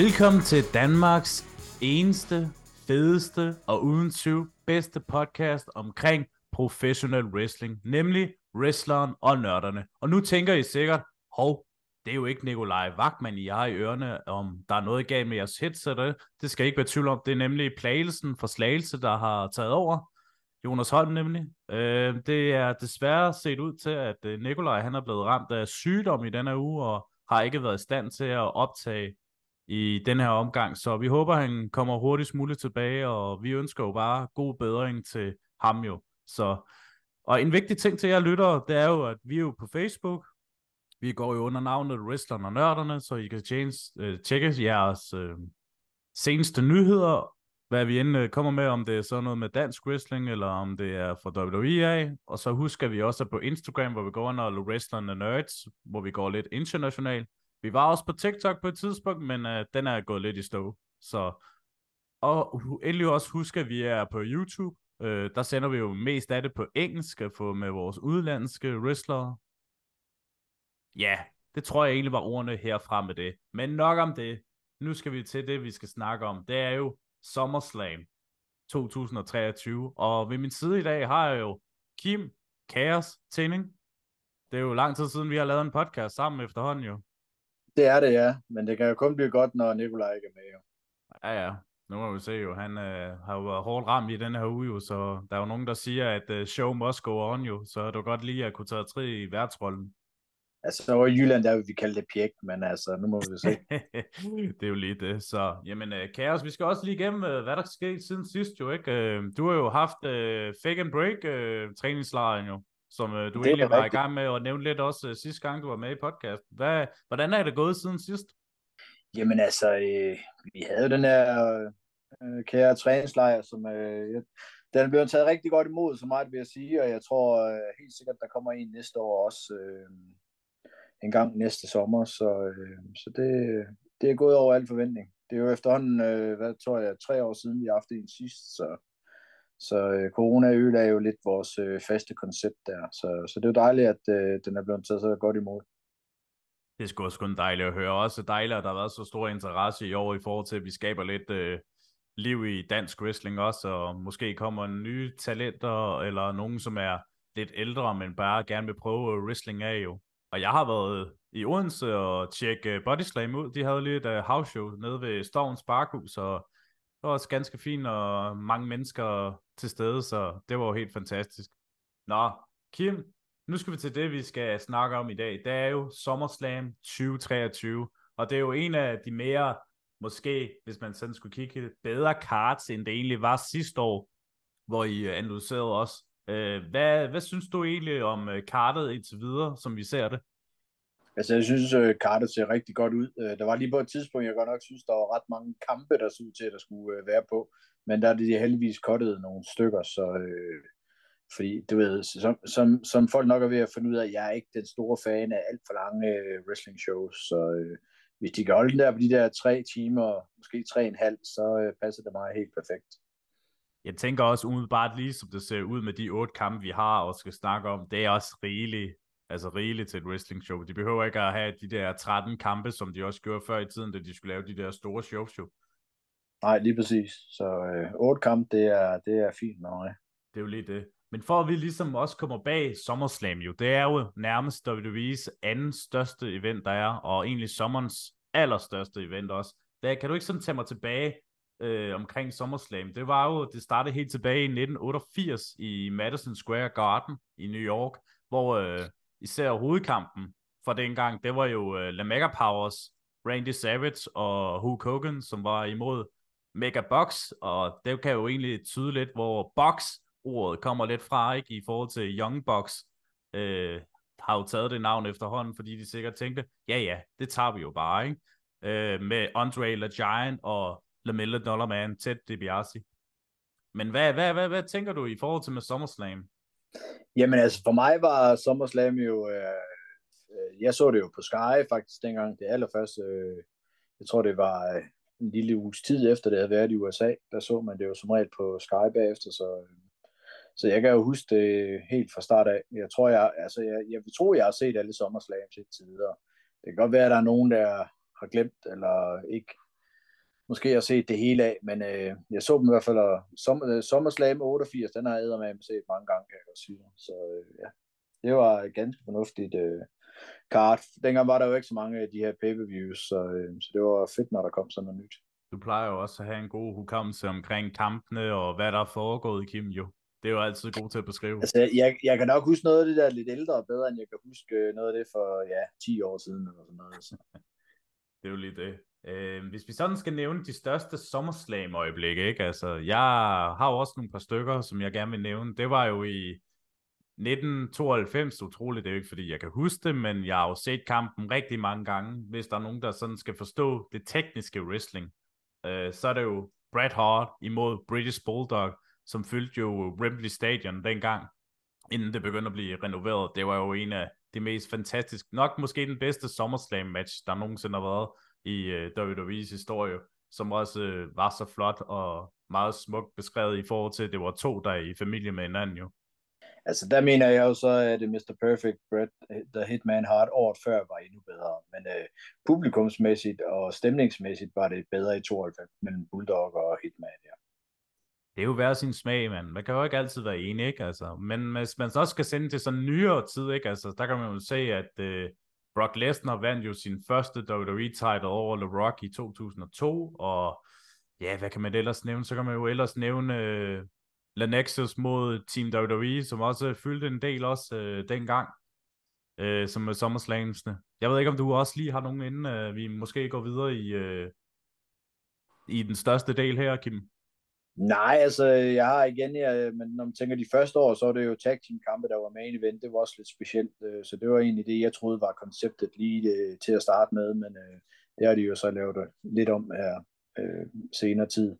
Velkommen til Danmarks eneste, fedeste og uden tvivl bedste podcast omkring professionel wrestling, nemlig wrestleren og nørderne. Og nu tænker I sikkert, hov, det er jo ikke Nikolaj Vagtman, I har i ørerne, om der er noget galt med jeres headset. Det skal ikke være tvivl om. Det er nemlig Plagelsen for Slagelse, der har taget over. Jonas Holm nemlig. Øh, det er desværre set ud til, at øh, Nikolaj han er blevet ramt af sygdom i denne uge, og har ikke været i stand til at optage i den her omgang. Så vi håber, han kommer hurtigst muligt tilbage, og vi ønsker jo bare god bedring til ham jo. Så, og en vigtig ting til jer lyttere, det er jo, at vi er jo på Facebook. Vi går jo under navnet Wrestlerne og Nørderne, så I kan change, øh, tjekke jeres øh, seneste nyheder, hvad vi end øh, kommer med, om det er sådan noget med dansk wrestling, eller om det er fra WWE Og så husker vi også på Instagram, hvor vi går under Wrestlerne Nerds, hvor vi går lidt internationalt. Vi var også på TikTok på et tidspunkt, men øh, den er gået lidt i stå. Så, og endelig også husk, at vi er på YouTube. Øh, der sender vi jo mest af det på engelsk, at få med vores udlandske wrestlere. Ja, det tror jeg egentlig var ordene herfra med det. Men nok om det. Nu skal vi til det, vi skal snakke om. Det er jo SummerSlam 2023. Og ved min side i dag har jeg jo Kim Kaos Tæning. Det er jo lang tid siden, vi har lavet en podcast sammen efterhånden jo. Det er det, ja. Men det kan jo kun blive godt, når Nikolaj ikke er med, jo. Ja, ja. Nu må vi se jo. Han øh, har jo været hårdt ramt i denne her uge, jo, så der er jo nogen, der siger, at uh, show must go on, jo. Så var godt lige at kunne tage tre i værtsrollen. Altså, over i Jylland, der vil vi kalde det pjek, men altså, nu må vi se. det er jo lige det. Så, jamen, uh, Kaos, vi skal også lige igennem, uh, hvad der skete siden sidst, jo, ikke? Uh, du har jo haft uh, fake and break uh, træningslejren, jo som øh, du det egentlig var rigtigt. i gang med at nævne lidt også øh, sidste gang, du var med i podcast. Hvad, hvordan er det gået siden sidst? Jamen altså, øh, vi havde den her øh, kære træningslejr, som øh, den er blevet taget rigtig godt imod, så meget vil jeg sige, og jeg tror øh, helt sikkert, der kommer en næste år også, øh, en gang næste sommer, så, øh, så det, det er gået over al forventning. Det er jo efterhånden, øh, hvad tror jeg, tre år siden, vi har haft en sidst, så så øh, corona øl er jo lidt vores øh, faste koncept der. Så, så det er jo dejligt, at øh, den er blevet taget så godt imod. Det er sgu også dejligt at høre. Også dejligt, at der har været så stor interesse i år i forhold til, at vi skaber lidt øh, liv i dansk wrestling også, og måske kommer nye talenter, eller nogen, som er lidt ældre, men bare gerne vil prøve øh, wrestling af jo. Og jeg har været øh, i Odense og tjekke øh, Bodyslam ud. De havde lige et uh, house show nede ved Storms Barkhus, og var også ganske fint, og mange mennesker til stede, så det var jo helt fantastisk. Nå, Kim, nu skal vi til det, vi skal snakke om i dag. Det er jo SummerSlam 2023, og det er jo en af de mere, måske, hvis man sådan skulle kigge, bedre cards, end det egentlig var sidste år, hvor I øh, analyserede os. Øh, hvad, hvad synes du egentlig om øh, kartet indtil videre, som vi ser det? Altså, jeg synes, øh, kartet ser rigtig godt ud. Øh, der var lige på et tidspunkt, jeg godt nok synes, der var ret mange kampe, der så ud til, at der skulle øh, være på. Men der er det heldigvis kottet nogle stykker, så... Øh, fordi, du ved, som, som, som folk nok er ved at finde ud af, jeg er ikke den store fan af alt for lange øh, wrestling shows, så øh, hvis de kan holde den der på de der tre timer, måske tre og en halv, så øh, passer det mig helt perfekt. Jeg tænker også umiddelbart lige som det ser ud med de otte kampe, vi har og skal snakke om, det er også rigeligt altså rigeligt til et wrestling show. De behøver ikke at have de der 13 kampe, som de også gjorde før i tiden, da de skulle lave de der store shows jo. Nej, lige præcis. Så øh, 8 kampe, det er, det er fint mig. Det er jo lige det. Men for at vi ligesom også kommer bag SummerSlam jo, det er jo nærmest WWE's anden største event, der er, og egentlig sommerens allerstørste event også. Der, kan du ikke sådan tage mig tilbage øh, omkring SummerSlam? Det var jo, det startede helt tilbage i 1988 i Madison Square Garden i New York, hvor øh, især hovedkampen for dengang, det var jo øh, uh, La Mega Powers, Randy Savage og Hulk Hogan, som var imod Mega Box, og det kan jo egentlig tyde lidt, hvor Box ordet kommer lidt fra, ikke, i forhold til Young Box, øh, har jo taget det navn efterhånden, fordi de sikkert tænkte, ja ja, det tager vi jo bare, ikke? Øh, med Andre La Giant og LaMilla Dollar Man, Ted DiBiase. Men hvad, hvad, hvad, hvad tænker du i forhold til med SummerSlam? Jamen altså, for mig var Sommerslam jo, øh, øh, jeg så det jo på Sky faktisk dengang, det allerførste, øh, jeg tror det var øh, en lille uges tid efter det havde været i USA, der så man det jo som regel på Sky bagefter, så, øh, så jeg kan jo huske det helt fra start af. Jeg tror, jeg, altså, jeg, jeg tror, jeg har set alle SummerSlam til videre. Det kan godt være, at der er nogen, der har glemt, eller ikke måske har set det hele af, men øh, jeg så dem i hvert fald, og som, øh, SummerSlam 88, den har jeg med set mange gange, kan jeg godt sige. Så øh, ja, det var et ganske fornuftigt øh, kart. Dengang var der jo ikke så mange af de her pay-per-views, så, øh, så det var fedt, når der kom sådan noget nyt. Du plejer jo også at have en god hukommelse omkring kampene og hvad der er foregået, Kim, jo. Det er jo altid god til at beskrive. Altså, jeg, jeg kan nok huske noget af det der lidt ældre bedre, end jeg kan huske øh, noget af det for, ja, 10 år siden eller sådan noget. Så. det er jo lige det. Øh, hvis vi sådan skal nævne de største SummerSlam-øjeblikke, ikke? Altså, jeg har jo også nogle par stykker, som jeg gerne vil nævne. Det var jo i 1992, utroligt, det er jo ikke fordi, jeg kan huske det, men jeg har jo set kampen rigtig mange gange. Hvis der er nogen, der sådan skal forstå det tekniske wrestling, øh, så er det jo Bret Hart imod British Bulldog, som fyldte jo Wembley Stadion dengang, inden det begyndte at blive renoveret. Det var jo en af de mest fantastiske, nok måske den bedste SummerSlam match, der nogensinde har været i øh, WWE's historie, som også uh, var så flot og meget smukt beskrevet i forhold til, at det var to, der er i familie med hinanden jo. Altså der mener jeg jo så, at Mr. Perfect, Brett, The Hitman Hart året før var endnu bedre. Men uh, publikumsmæssigt og stemningsmæssigt var det bedre i 92 mellem Bulldog og Hitman, ja. Det er jo hver sin smag, mand. Man kan jo ikke altid være enig, ikke? Altså, men hvis man så også skal sende til sådan nyere tid, ikke? Altså, der kan man jo se, at uh, Brock Lesnar vandt jo sin første WWE-title over The Rock i 2002, og ja, hvad kan man ellers nævne? Så kan man jo ellers nævne øh, uh, Lanexus mod Team WWE, som også fyldte en del også uh, dengang, uh, som med SummerSlamsene. Jeg ved ikke, om du også lige har nogen inden uh, vi måske går videre i, uh, i den største del her, Kim. Nej, altså jeg har igen, jeg, men når man tænker de første år, så var det jo tag team kampe, der var main event, det var også lidt specielt, øh, så det var egentlig det, jeg troede var konceptet lige øh, til at starte med, men øh, det har de jo så lavet lidt om her øh, senere tid.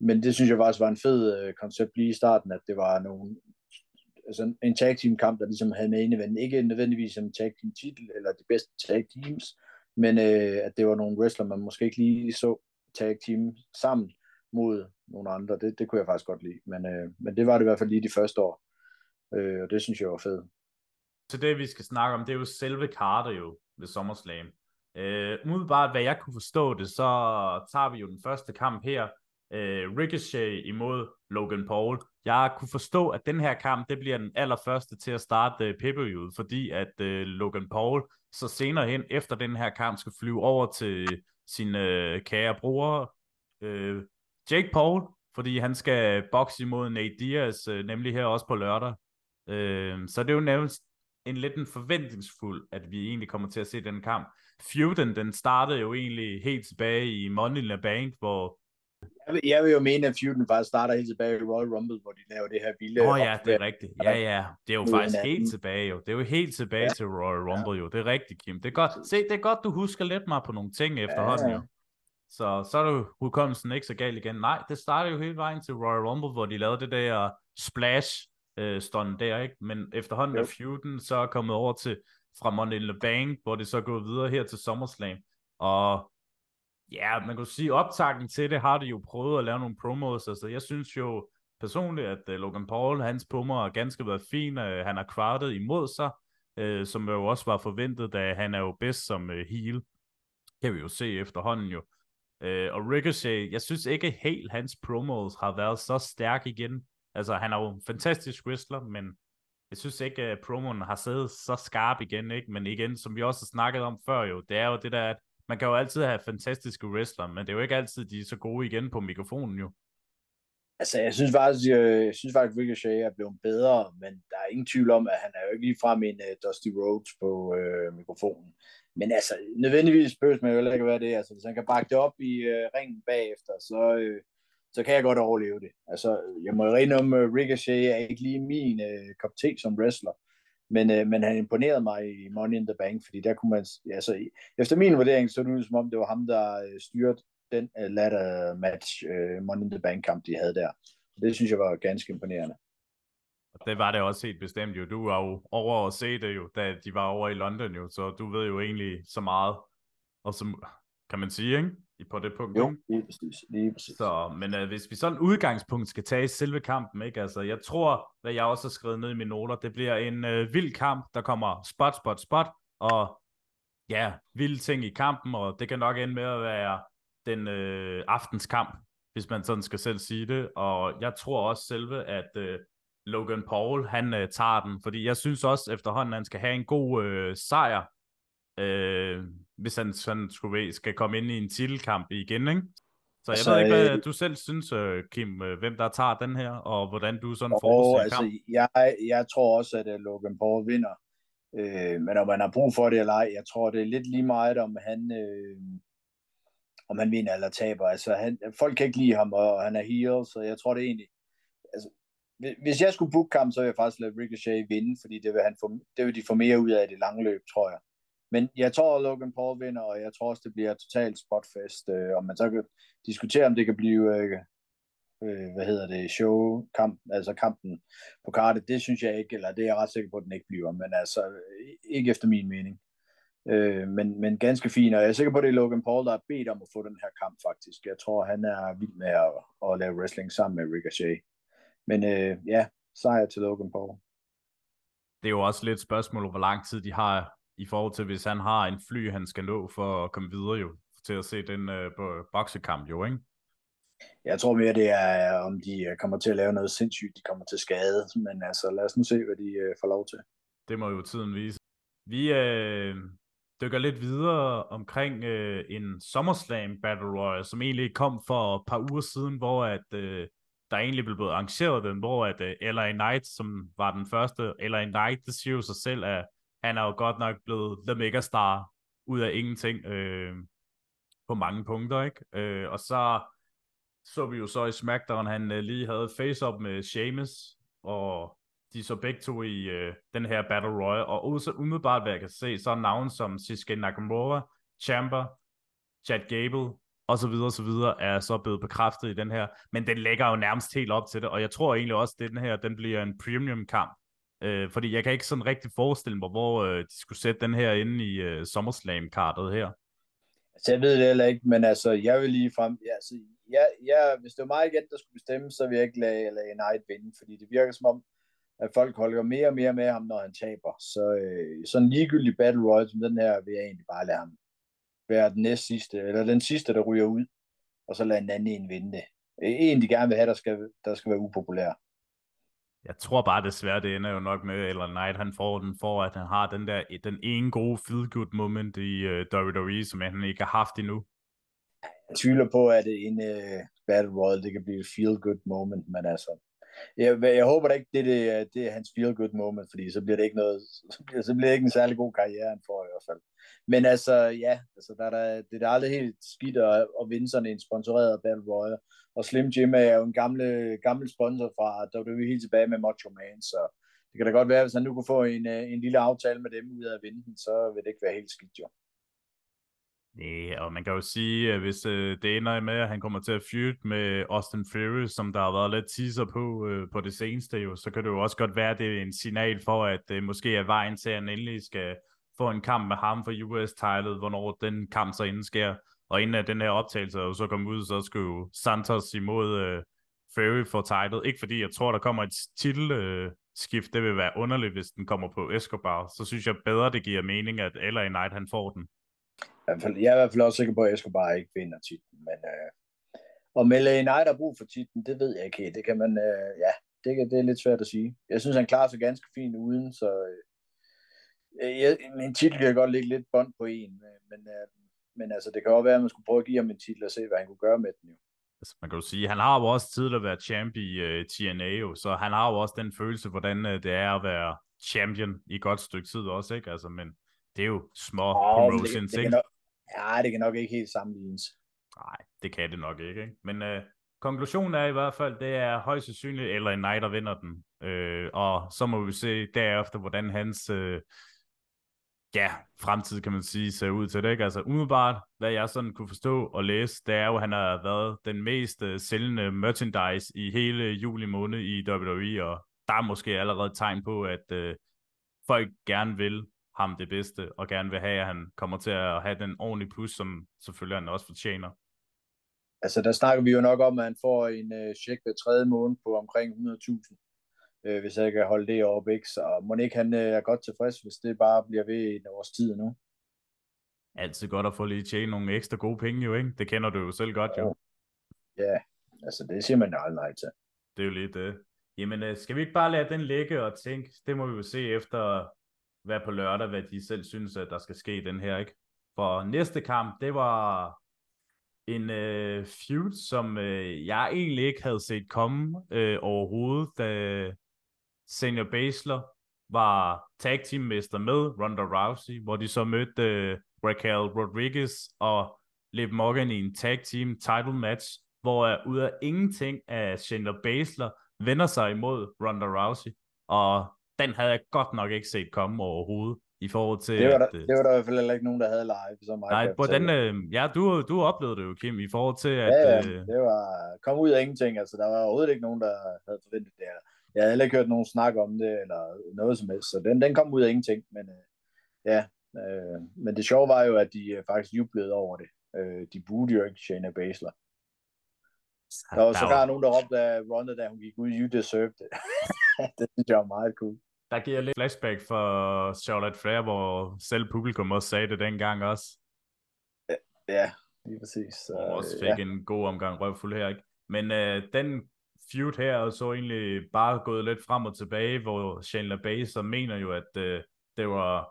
Men det synes jeg faktisk var en fed øh, koncept lige i starten, at det var nogle, altså en tag team kamp, der ligesom havde main event, ikke nødvendigvis en tag team titel eller de bedste tag teams, men øh, at det var nogle wrestler, man måske ikke lige så tag team sammen, mod nogle andre. Det, det kunne jeg faktisk godt lide. Men, øh, men det var det i hvert fald lige de første år. Øh, og det synes jeg var fedt. Så det vi skal snakke om, det er jo selve kartet jo ved SummerSlam. Øh, umiddelbart, hvad jeg kunne forstå det, så tager vi jo den første kamp her. Øh, Ricochet imod Logan Paul. Jeg kunne forstå, at den her kamp, det bliver den allerførste til at starte øh, pay per fordi at øh, Logan Paul så senere hen, efter den her kamp, skal flyve over til sin øh, kære bror, øh, Jake Paul, fordi han skal bokse imod Nate Diaz, øh, nemlig her også på lørdag. Øh, så det er jo nærmest en lidt en forventningsfuld, at vi egentlig kommer til at se den kamp. Feuden, den startede jo egentlig helt tilbage i Money in the Bank, hvor jeg vil, jeg vil jo mene, at feuden faktisk starter helt tilbage i Royal Rumble, hvor de laver det her vilde... Åh oh, ja, det er rigtigt. Ja, ja. Det er jo faktisk helt tilbage jo. Det er jo helt tilbage ja. til Royal Rumble jo. Det er rigtigt, Kim. Det er godt. Se, det er godt, du husker lidt mig på nogle ting efterhånden ja, ja. jo. Så, så er du hukommelsen ikke så galt igen. Nej, det startede jo hele vejen til Royal Rumble, hvor de lavede det der splash øh, stånd der, ikke? Men efterhånden er feuden så er kommet over til fra Money in the Bank, hvor det så gået videre her til SummerSlam. Og ja, man kan sige, optakten til det har de jo prøvet at lave nogle promos. Altså, jeg synes jo personligt, at uh, Logan Paul, hans promo har ganske været fin. Uh, han har crowdet imod sig, uh, som jo også var forventet, da han er jo bedst som uh, heel. Kan vi jo se efterhånden jo. Øh, og Ricochet, jeg synes ikke helt hans promos har været så stærk igen. Altså, han er jo en fantastisk wrestler, men jeg synes ikke, at promoen har siddet så skarp igen, ikke? Men igen, som vi også har snakket om før jo, det er jo det der, at man kan jo altid have fantastiske wrestler, men det er jo ikke altid, de er så gode igen på mikrofonen jo. Altså, jeg synes faktisk, jeg, jeg synes faktisk, Ricochet er blevet bedre, men der er ingen tvivl om, at han er jo ikke ligefrem en uh, Dusty Rhodes på uh, mikrofonen. Men altså, nødvendigvis behøver man jo heller ikke være det. Altså, hvis han kan bakke det op i øh, ringen bagefter, så, øh, så kan jeg godt overleve det. Altså, jeg må jo rene om, uh, Ricochet er ikke lige min øh, kop te som wrestler. Men, øh, men han imponerede mig i Money in the Bank, fordi der kunne man, altså, efter min vurdering, så det ud som om, det var ham, der øh, styrte den øh, ladder match øh, Money in the Bank kamp, de havde der. Det synes jeg var ganske imponerende. Det var det også helt bestemt jo. Du var jo over at se det jo, da de var over i London jo, så du ved jo egentlig så meget, og som kan man sige, ikke? I på det punkt. Jo, lige præcis. Lige præcis. Så, men uh, hvis vi sådan udgangspunkt skal tage selve kampen, ikke? Altså, jeg tror, hvad jeg også har skrevet ned i mine noter, det bliver en uh, vild kamp, der kommer spot, spot, spot, og ja, vilde ting i kampen, og det kan nok ende med at være den øh, aftens kamp, hvis man sådan skal selv sige det. Og jeg tror også selve, at øh, Logan Paul, han øh, tager den, fordi jeg synes også efterhånden, han skal have en god øh, sejr, øh, hvis han sådan skulle, skal komme ind i en titelkamp igen, ikke? Så jeg så, ved ikke, hvad øh, du selv synes, øh, Kim, øh, hvem der tager den her, og hvordan du sådan og, forudser altså, kamp? Jeg, jeg tror også, at Logan Paul vinder. Øh, men om man har brug for det eller ej, jeg tror, det er lidt lige meget, om han, øh, om han vinder eller taber. Altså, han, folk kan ikke lide ham, og han er heel, så jeg tror det egentlig... Hvis jeg skulle booke kamp, så ville jeg faktisk lade Ricochet vinde, fordi det vil, han få, det vil de få mere ud af i det lange løb, tror jeg. Men jeg tror, at Logan Paul vinder, og jeg tror også, det bliver totalt spotfest. Øh, og man så kan diskutere, om det kan blive, øh, øh, hvad hedder det, show, kamp, altså kampen på kartet, det synes jeg ikke, eller det er jeg ret sikker på, at den ikke bliver, men altså øh, ikke efter min mening. Øh, men, men ganske fint, og jeg er sikker på, at det er Logan Paul, der har bedt om at få den her kamp faktisk. Jeg tror, han er vild med at, at lave wrestling sammen med Ricochet. Men øh, ja, sejr til Logan Paul. Det er jo også lidt spørgsmål, hvor lang tid de har i forhold til, hvis han har en fly, han skal nå for at komme videre jo, til at se den øh, på boksekamp jo, ikke? Jeg tror mere, det er, om de øh, kommer til at lave noget sindssygt, de kommer til skade, men altså lad os nu se, hvad de øh, får lov til. Det må jo tiden vise. Vi øh, dykker lidt videre omkring øh, en SummerSlam Battle Royale, som egentlig kom for et par uger siden, hvor at øh, der egentlig blev blevet arrangeret den, hvor at øh, uh, LA Knight, som var den første, LA Knight, det siger jo sig selv, at han er jo godt nok blevet the megastar ud af ingenting øh, på mange punkter, ikke? Øh, og så så vi jo så i SmackDown, han øh, lige havde face-up med Sheamus, og de så begge to i øh, den her Battle Royale, og også umiddelbart, hvad jeg kan se, så er navn som Shinsuke Nakamura, Chamber, Chad Gable, og så videre, og så videre, er så blevet bekræftet i den her. Men den lægger jo nærmest helt op til det, og jeg tror egentlig også, at den her, den bliver en premium kamp. Øh, fordi jeg kan ikke sådan rigtig forestille mig, hvor øh, de skulle sætte den her inde i øh, SummerSlam-kartet her. Altså, jeg ved det heller ikke, men altså, jeg vil lige frem... Ja, altså, ja, ja, hvis det var mig igen, der skulle bestemme, så vil jeg ikke lade, lade Knight vinde, fordi det virker som om, at folk holder mere og mere med ham, når han taber. Så øh, sådan en ligegyldig Battle Royale som den her, vil jeg egentlig bare lade ham være den næst sidste, eller den sidste, der ryger ud, og så lade en anden en vinde det. En, de gerne vil have, der skal, der skal være upopulær. Jeg tror bare desværre, det ender jo nok med, eller Knight han får den for, at han har den der, den ene gode feel-good moment i uh, øh, WWE, som han ikke har haft endnu. Jeg tvivler på, at en uh, Battle Royale, det kan blive et feel-good moment, men altså, jeg, jeg håber da ikke, det, det, øh, det er hans feel-good moment, fordi så bliver det ikke noget, så bliver, så bliver det ikke en særlig god karriere, han får i hvert fald. Men altså, ja, altså, der er der, det er aldrig helt skidt at, at vinde sådan en sponsoreret Battle Royale. Og Slim Jim er jo en gamle, gammel sponsor fra WWE helt tilbage med Macho Man, så det kan da godt være, hvis han nu kunne få en, øh, en lille aftale med dem ud af at vinde den, så vil det ikke være helt skidt jo. Ja, og man kan jo sige, at hvis øh, det ender med, at han kommer til at feud med Austin Fury, som der har været lidt teaser på øh, på det seneste jo, så kan det jo også godt være, at det er en signal for, at det øh, måske er vejen til, at han endelig skal få en kamp med ham for US-titlet, hvornår den kamp så inden sker. Og inden at den her optagelse jo så kom ud, så skulle jo Santos imod øh, Fury for titlet. Ikke fordi jeg tror, der kommer et titel øh, skift. Det vil være underligt, hvis den kommer på Escobar. Så synes jeg bedre, det giver mening, at LA Knight han får den. Jeg er i hvert fald også sikker på, at Escobar ikke vinder titlen. Men øh, om LA Knight har brug for titlen, det ved jeg ikke. Det kan man, øh, ja, det, det er lidt svært at sige. Jeg synes, han klarer sig ganske fint uden, så øh, Øh, jeg, min titel kan godt ligge lidt bånd på en, øh, men, øh, men altså, det kan også være, at man skulle prøve at give ham en titel og se, hvad han kunne gøre med den jo. Altså, man kan jo sige, han har jo også tidligere været champ i uh, TNA, jo, så han har jo også den følelse, hvordan uh, det er at være champion i et godt stykke tid også, ikke? Altså, men det er jo små oh, promotions, det, det ikke? Nok, ja, det kan nok ikke helt sammenlignes. Nej, det kan det nok ikke, ikke? Men øh, konklusionen er i hvert fald, det er højst sandsynligt, eller en Knight, der vinder den. Øh, og så må vi se derefter, hvordan hans... øh, ja, fremtid kan man sige, ser ud til det. Ikke? Altså umiddelbart, hvad jeg sådan kunne forstå og læse, det er jo, at han har været den mest øh, sælgende merchandise i hele juli måned i WWE, og der er måske allerede tegn på, at øh, folk gerne vil ham det bedste, og gerne vil have, at han kommer til at have den ordentlige push, som selvfølgelig han også fortjener. Altså, der snakker vi jo nok om, at han får en uh, check hver tredje måned på omkring 100.000 øh, hvis jeg kan holde det op, ikke? Så må ikke han øh, er godt tilfreds, hvis det bare bliver ved en års tid nu. Altid godt at få lige tjene nogle ekstra gode penge jo, ikke? Det kender du jo selv godt jo. Ja, altså det siger man aldrig nej til. Det er jo lige det. Jamen, øh, skal vi ikke bare lade den ligge og tænke, det må vi jo se efter, hvad på lørdag, hvad de selv synes, at der skal ske den her, ikke? For næste kamp, det var en øh, feud, som øh, jeg egentlig ikke havde set komme øh, overhovedet, da Senior Basler var tag team mester med Ronda Rousey, hvor de så mødte øh, Raquel Rodriguez og Liv Morgan i en tag team title match, hvor uh, ud af ingenting af Shayna Baszler vender sig imod Ronda Rousey, og den havde jeg godt nok ikke set komme overhovedet i forhold til... Det var, der, at, øh, det var der i hvert fald heller ikke nogen, der havde live. Så meget nej, hvordan... Øh, ja, du, du oplevede det jo, Kim, i forhold til, at... Ja, ja, øh, det var kom ud af ingenting. Altså, der var overhovedet ikke nogen, der havde forventet det. Jeg havde heller ikke hørt nogen snak om det, eller noget som helst. Så den, den kom ud af ingenting. Men øh, ja, øh, men det sjove var jo, at de øh, faktisk jublede over det. Øh, de burde jo ikke Shayna Baszler. Der var sågar nogen, der råbte af Ronda, da hun gik ud, you deserved it. det synes jeg var meget cool. Der giver lidt flashback for Charlotte Flair, hvor selv publikum også sagde det dengang også. Ja, lige præcis. Så, Og også fik ja. en god omgang røvfuld her, ikke? Men øh, den feud her er så egentlig bare gået lidt frem og tilbage, hvor Shayna Baszler mener jo, at øh, det var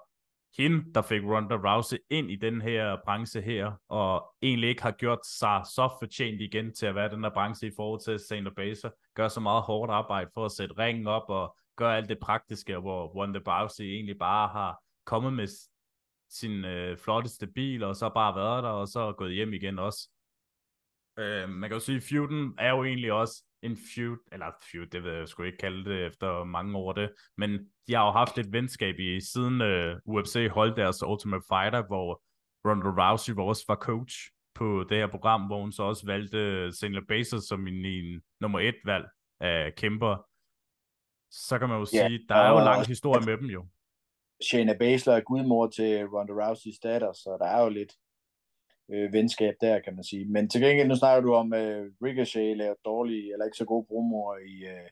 hende, der fik Ronda Rousey ind i den her branche her, og egentlig ikke har gjort sig så fortjent igen til at være den her branche i forhold til Shayna Baszler, gør så meget hårdt arbejde for at sætte ringen op og gøre alt det praktiske, hvor Ronda Rousey egentlig bare har kommet med sin øh, flotteste bil, og så bare været der, og så gået hjem igen også. Øh, man kan jo sige, at feuden er jo egentlig også en feud, eller feud, det ved jeg sgu ikke kalde det efter mange år det, men de har jo haft et venskab i siden øh, UFC holdt deres Ultimate Fighter, hvor Ronda Rousey var også var coach på det her program, hvor hun så også valgte øh, Senior Basis som en, en nummer et valg af kæmper. Så kan man jo Ja, sige, der er jo en lang historie med dem jo. Shayna Baszler er gudmor til Ronda Rouseys datter, så der er jo lidt øh, venskab der, kan man sige. Men til gengæld, nu snakker du om, øh, Ricochet lavede dårlige, eller ikke så gode promoer i øh,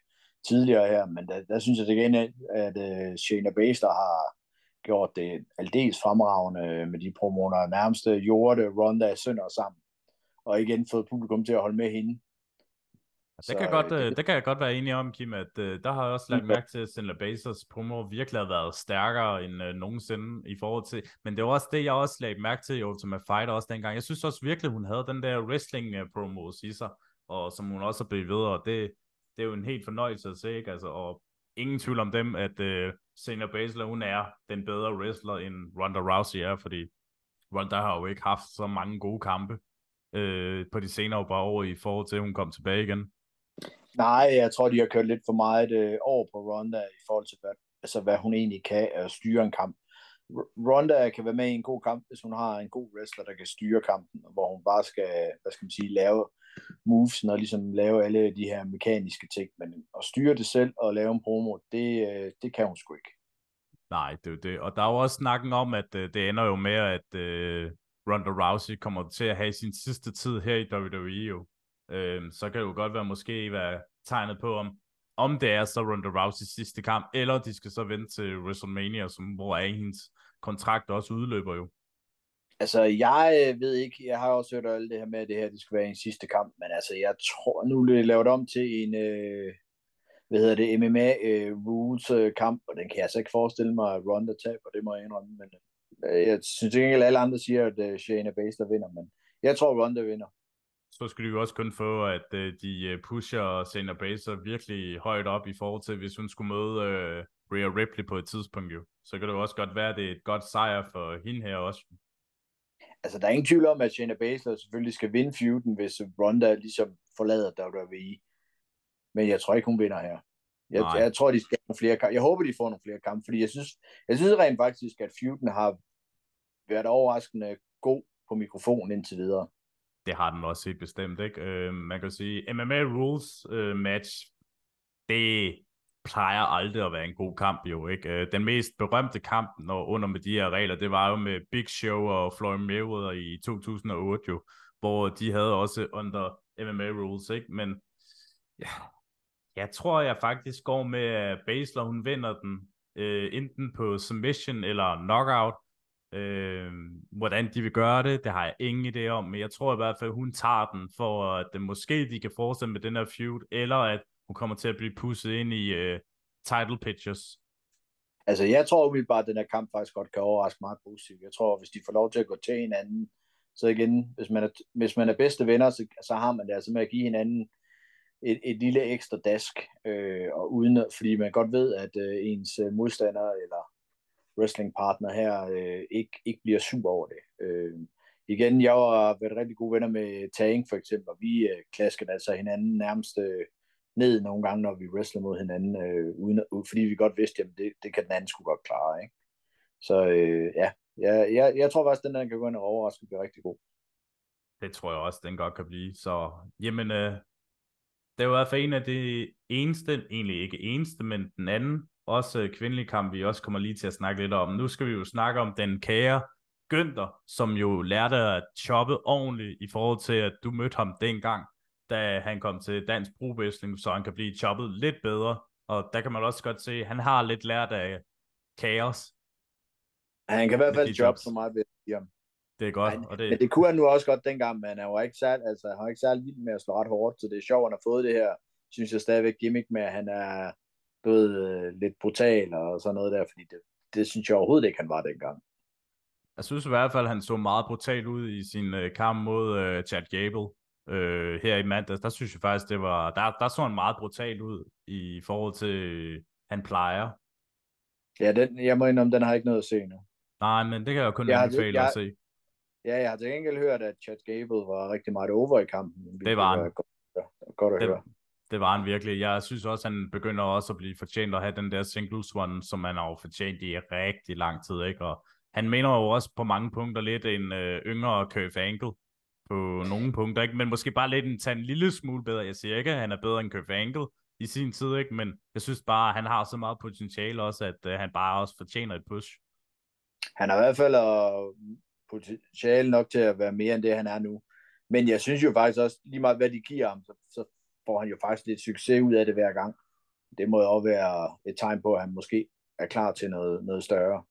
tidligere her, men der, der synes jeg til gengæld, at øh, Shayna Baszler har gjort det aldeles fremragende med de promoer, nærmest øh, gjorde Ronda sønder sammen, og igen fået publikum til at holde med hende. Det kan, godt, øh, øh, det- det kan jeg godt være enig om, Kim, at øh, der har jeg også lagt Mm. mærke til, at Sindler Basers promo virkelig har været stærkere end øh, nogensinde i forhold til, men det var også det, jeg også lagde mærke til i Ultimate Fighter også dengang. Jeg synes også virkelig, hun havde den der wrestling øh, i sig, og som hun også har blevet ved, og det, det er jo en helt fornøjelse at se, ikke? Altså, og ingen tvivl om dem, at øh, Senior Baszler, hun er den bedre wrestler, end Ronda Rousey er, fordi Ronda har jo ikke haft så mange gode kampe øh, på de senere par år i forhold til, at hun kom tilbage igen. Nej, jeg tror, de har kørt lidt for meget øh, over på Ronda i forhold til, hvad, altså, hvad hun egentlig kan at styre en kamp. Ronda kan være med i en god kamp, hvis hun har en god wrestler, der kan styre kampen, hvor hun bare skal, hvad skal man sige, lave moves og ligesom lave alle de her mekaniske ting. Men at styre det selv og lave en promo, det, øh, det kan hun sgu ikke. Nej, det er jo det. Og der er jo også snakken om, at øh, det ender jo med, at øh, Ronda Rousey kommer til at have sin sidste tid her i WWE jo. Øh, så kan det jo godt være måske være tegnet på, om, om det er så Ronda Rouseys sidste kamp, eller de skal så vente til WrestleMania, som, hvor er hendes kontrakt også udløber jo. Altså, jeg øh, ved ikke, jeg har også hørt alt det her med, at det her det skal være en sidste kamp, men altså, jeg tror, nu er det lavet om til en, øh, hvad hedder det, MMA øh, rules øh, kamp, og den kan jeg altså ikke forestille mig, at Ronda taber, det må jeg indrømme, men øh, jeg synes ikke, at alle andre siger, at øh, Shayna Baszler vinder, men jeg tror, Ronda vinder. Så skal de jo også kun få, at øh, de øh, pusher Shayna Baszler virkelig højt op i forhold til, hvis hun skulle møde øh, Rhea Ripley på et tidspunkt jo. Så kan det jo også godt være, at det er et godt sejr for hende her også. Altså, der er ingen tvivl om, at Shayna Baszler selvfølgelig skal vinde feuden, hvis Ronda ligesom forlader WWE. Men jeg tror ikke, hun vinder her. Jeg, Nej. jeg tror, de skal have nogle flere kampe. Jeg håber, de får nogle flere kampe, fordi jeg synes, jeg synes rent faktisk, at feuden har været overraskende god på mikrofonen indtil videre. Det har den også helt bestemt, ikke? Øh, man kan sige, MMA Rules øh, match, det plejer aldrig at være en god kamp jo, ikke? Øh, den mest berømte kamp når, under med de her regler, det var jo med Big Show og Floyd Mayweather i 2008 jo, hvor de havde også under MMA Rules, ikke? Men ja, jeg tror, jeg faktisk går med, at Basler, hun vinder den, øh, enten på submission eller knockout. Øh, hvordan de vil gøre det, det har jeg ingen idé om, men jeg tror i hvert fald, at hun tager den, for at det måske de kan fortsætte med den her feud, eller at hun kommer til at blive pusset ind i øh, title pictures. Altså, jeg tror umiddelbart, at den her kamp faktisk godt kan overraske meget positivt. Jeg tror, hvis de får lov til at gå til hinanden, så igen, hvis man er, hvis man er bedste venner, så, så har man det altså med at give hinanden et, et lille ekstra dask, øh, og uden, fordi man godt ved, at øh, ens øh, modstander eller wrestlingpartner her øh, ikke, ikke bliver sur over det. Øh, igen, jeg har været rigtig gode venner med Tang for eksempel, og vi øh, klaskede altså hinanden nærmest øh, ned nogle gange, når vi wrestler mod hinanden, øh, uden, øh, fordi vi godt vidste, at det, det kan den anden skulle godt klare. Ikke? Så øh, ja, jeg, jeg, jeg tror faktisk, at den der kan gå ind og overraske og blive rigtig god. Det tror jeg også, den godt kan blive. Så jamen, øh, det er i hvert fald en af de eneste, egentlig ikke eneste, men den anden, også kvindelig kamp, vi også kommer lige til at snakke lidt om. Nu skal vi jo snakke om den kære Günther, som jo lærte at choppe ordentligt i forhold til, at du mødte ham dengang, da han kom til dansk brugvæsling, så han kan blive choppet lidt bedre. Og der kan man også godt se, at han har lidt lært af kaos. Han kan i hvert fald job for mig ved ham. Det er godt. Men, og det... men det kunne han nu også godt dengang, men han var ikke særlig, altså, han var ikke særlig vild med at slå ret hårdt, så det er sjovt, at han har fået det her, synes jeg stadigvæk gimmick med, at han er blevet øh, lidt brutal og sådan noget der, fordi det, det synes jeg overhovedet ikke, han var dengang. Jeg synes i hvert fald, at han så meget brutal ud i sin øh, kamp mod øh, Chad Gable øh, her i mandags. Der synes jeg faktisk, det var, der, der så han meget brutal ud i forhold til, øh, han plejer. Ja, den, jeg må indrømme, den har ikke noget at se nu. Nej, men det kan jeg jo kun anbefale at se. Ja, jeg har til gengæld hørt, at Chad Gable var rigtig meget over i kampen. Det var han. Godt, godt at det, høre. Det var han virkelig. Jeg synes også, han begynder også at blive fortjent at have den der singles one, som han har jo fortjent i rigtig lang tid. Ikke? Og han mener jo også på mange punkter lidt en øh, yngre Kurt Angle på nogle punkter, ikke? men måske bare lidt en, tage en lille smule bedre. Jeg siger ikke, at han er bedre end Kurt Angle i sin tid, ikke? men jeg synes bare, at han har så meget potentiale også, at øh, han bare også fortjener et push. Han har i hvert fald uh, potentiale nok til at være mere end det, han er nu. Men jeg synes jo faktisk også, lige meget hvad de giver ham, så, så får han jo faktisk lidt succes ud af det hver gang. Det må jo også være et tegn på, at han måske er klar til noget, noget større.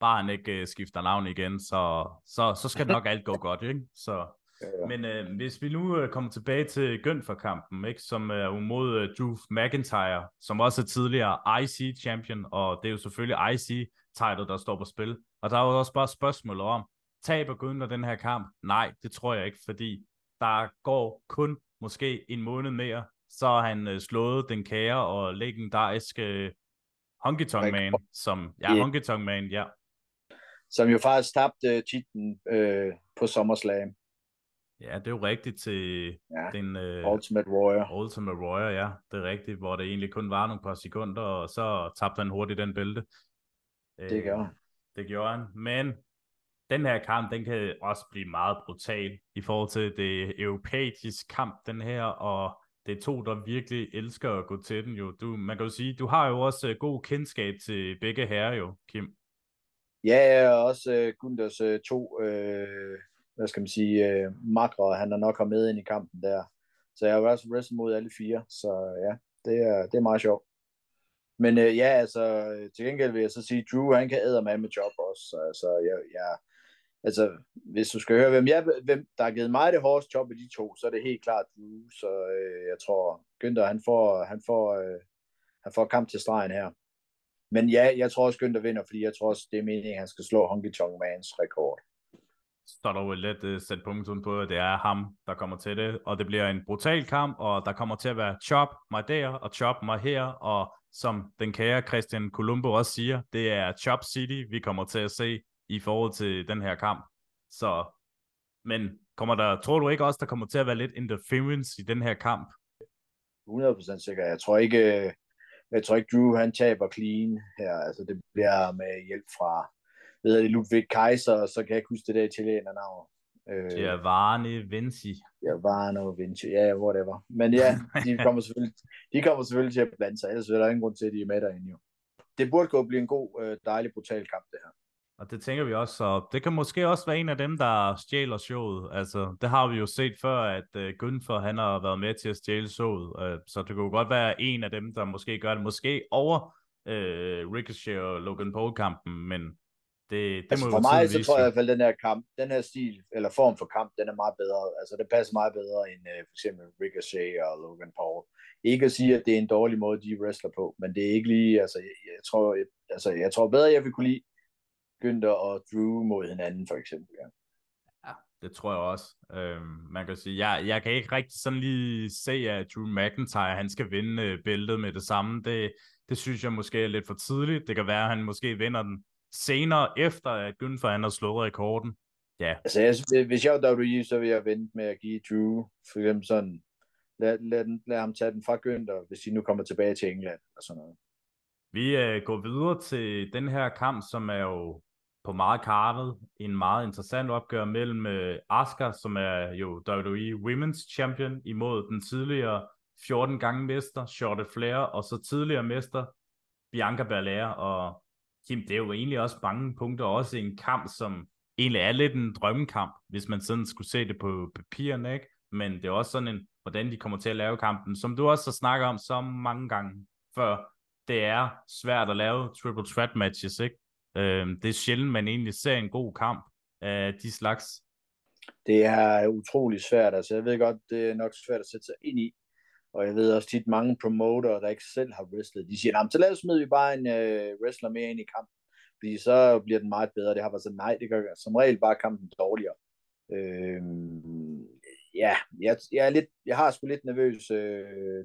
Bare han ikke uh, skifter navn igen, så, så, så skal nok alt gå godt, ikke? Så, ja. Men uh, hvis vi nu uh, kommer tilbage til Gønfer-kampen, ikke, som er uh, mod uh, Drew McIntyre, som også er tidligere IC-champion, og det er jo selvfølgelig IC-title, der står på spil. Og der er jo også bare spørgsmål om, taber Gunther den her kamp? Nej, det tror jeg ikke, fordi der går kun måske en måned mere, så har han øh, slået den kære og legendariske øh, Honky Tonk Man, som, ja, yeah. Honky Tonk Man, ja. Som jo faktisk tabte øh, titlen øh, på SummerSlam. Ja, det er jo rigtigt til ja. den... Øh, Ultimate Warrior. Ultimate Warrior, ja. Det er rigtigt, hvor det egentlig kun var nogle par sekunder, og så tabte han hurtigt den bælte. Det gjorde han. Det gjorde han, men den her kamp, den kan også blive meget brutal i forhold til det europæiske kamp, den her, og det er to, der virkelig elsker at gå til den jo. Du, man kan jo sige, du har jo også øh, god kendskab til begge herrer jo, Kim. Ja, og også uh, Gunders uh, to, uh, hvad skal man sige, uh, makre, han er nok har med ind i kampen der. Så jeg har jo også wrestlet mod alle fire, så ja, det er, det er meget sjovt. Men øh, ja, altså, til gengæld vil jeg så sige, Drew, han kan æde med med job også. Altså, jeg, jeg, altså, hvis du skal høre, hvem, jeg, hvem der har givet mig det hårdeste job i de to, så er det helt klart du. Så øh, jeg tror, Günther, han får, han får, øh, han får kamp til stregen her. Men ja, jeg tror også, Günther vinder, fordi jeg tror også, det er meningen, at han skal slå Honky Tonk Mans rekord. Så der jo lidt øh, uh, sæt punktum på, at det er ham, der kommer til det, og det bliver en brutal kamp, og der kommer til at være chop mig der, og chop mig her, og som den kære Christian Columbo også siger, det er Chop City, vi kommer til at se i forhold til den her kamp. Så, men kommer der, tror du ikke også, der kommer til at være lidt interference i den her kamp? 100% sikker. Jeg tror ikke, jeg tror ikke Drew han taber clean her. Altså det bliver med hjælp fra ved jeg, Ludwig Kaiser, og så kan jeg ikke huske det der italiener navn. Øh, Varne Vinci. Ja, Varne Vinci, ja, whatever. Men ja, de kommer selvfølgelig, de kommer selvfølgelig til at blande sig, ellers er der ingen grund til, at de er med derinde jo. Det burde gå blive en god, øh, dejlig, brutal kamp, det her. Og det tænker vi også, så det kan måske også være en af dem, der stjæler showet. Altså, det har vi jo set før, at uh, Gunther, han har været med til at stjæle showet. Uh, så det kunne godt være en af dem, der måske gør det. Måske over uh, Ricochet og Logan Paul-kampen, men Det, det altså må for mig, så tror jeg i hvert fald, den her kamp, den her stil, eller form for kamp, den er meget bedre. Altså, det passer meget bedre end uh, for eksempel Ricochet og Logan Paul. Ikke at sige, at det er en dårlig måde, de wrestler på, men det er ikke lige, altså, jeg, jeg tror, jeg, altså, jeg tror bedre, jeg vil kunne lide Günther og Drew mod hinanden, for eksempel. Ja. ja det tror jeg også. Øhm, man kan sige, jeg, jeg kan ikke rigtig sådan lige se, at Drew McIntyre, han skal vinde øh, bæltet med det samme. Det, det synes jeg måske er lidt for tidligt. Det kan være, at han måske vinder den senere, efter at Günther han har slået rekorden. Ja. Altså, jeg, hvis jeg var WWE, så vil jeg vente med at give Drew, for eksempel sådan, lad, lad, den, lad ham tage den fra Günther, hvis de nu kommer tilbage til England og sådan noget. Vi uh, går videre til den her kamp, som er jo på meget kartet. En meget interessant opgør mellem øh, Asuka, som er jo WWE Women's Champion, imod den tidligere 14 gange mester, Charlotte Flair, og så tidligere mester, Bianca Belair. Og Kim, det er jo egentlig også mange punkter, også en kamp, som egentlig er lidt en drømmekamp, hvis man sådan skulle se det på papirerne, ikke? Men det er også sådan en, hvordan de kommer til at lave kampen, som du også har snakket om så mange gange før. Det er svært at lave triple threat matches, ikke? Øh, det er sjældent, man egentlig ser en god kamp af de slags. Det er utrolig svært, altså jeg ved godt, det er nok svært at sætte sig ind i, og jeg ved også tit mange promoter, der ikke selv har wrestlet, de siger, så lad os smide vi bare en øh, wrestler mere ind i kampen, fordi så bliver den meget bedre. Det har været så nej, det gør som regel bare kampen dårligere. Øhm, ja, jeg, jeg, er lidt, jeg har sgu lidt nervøs, øh,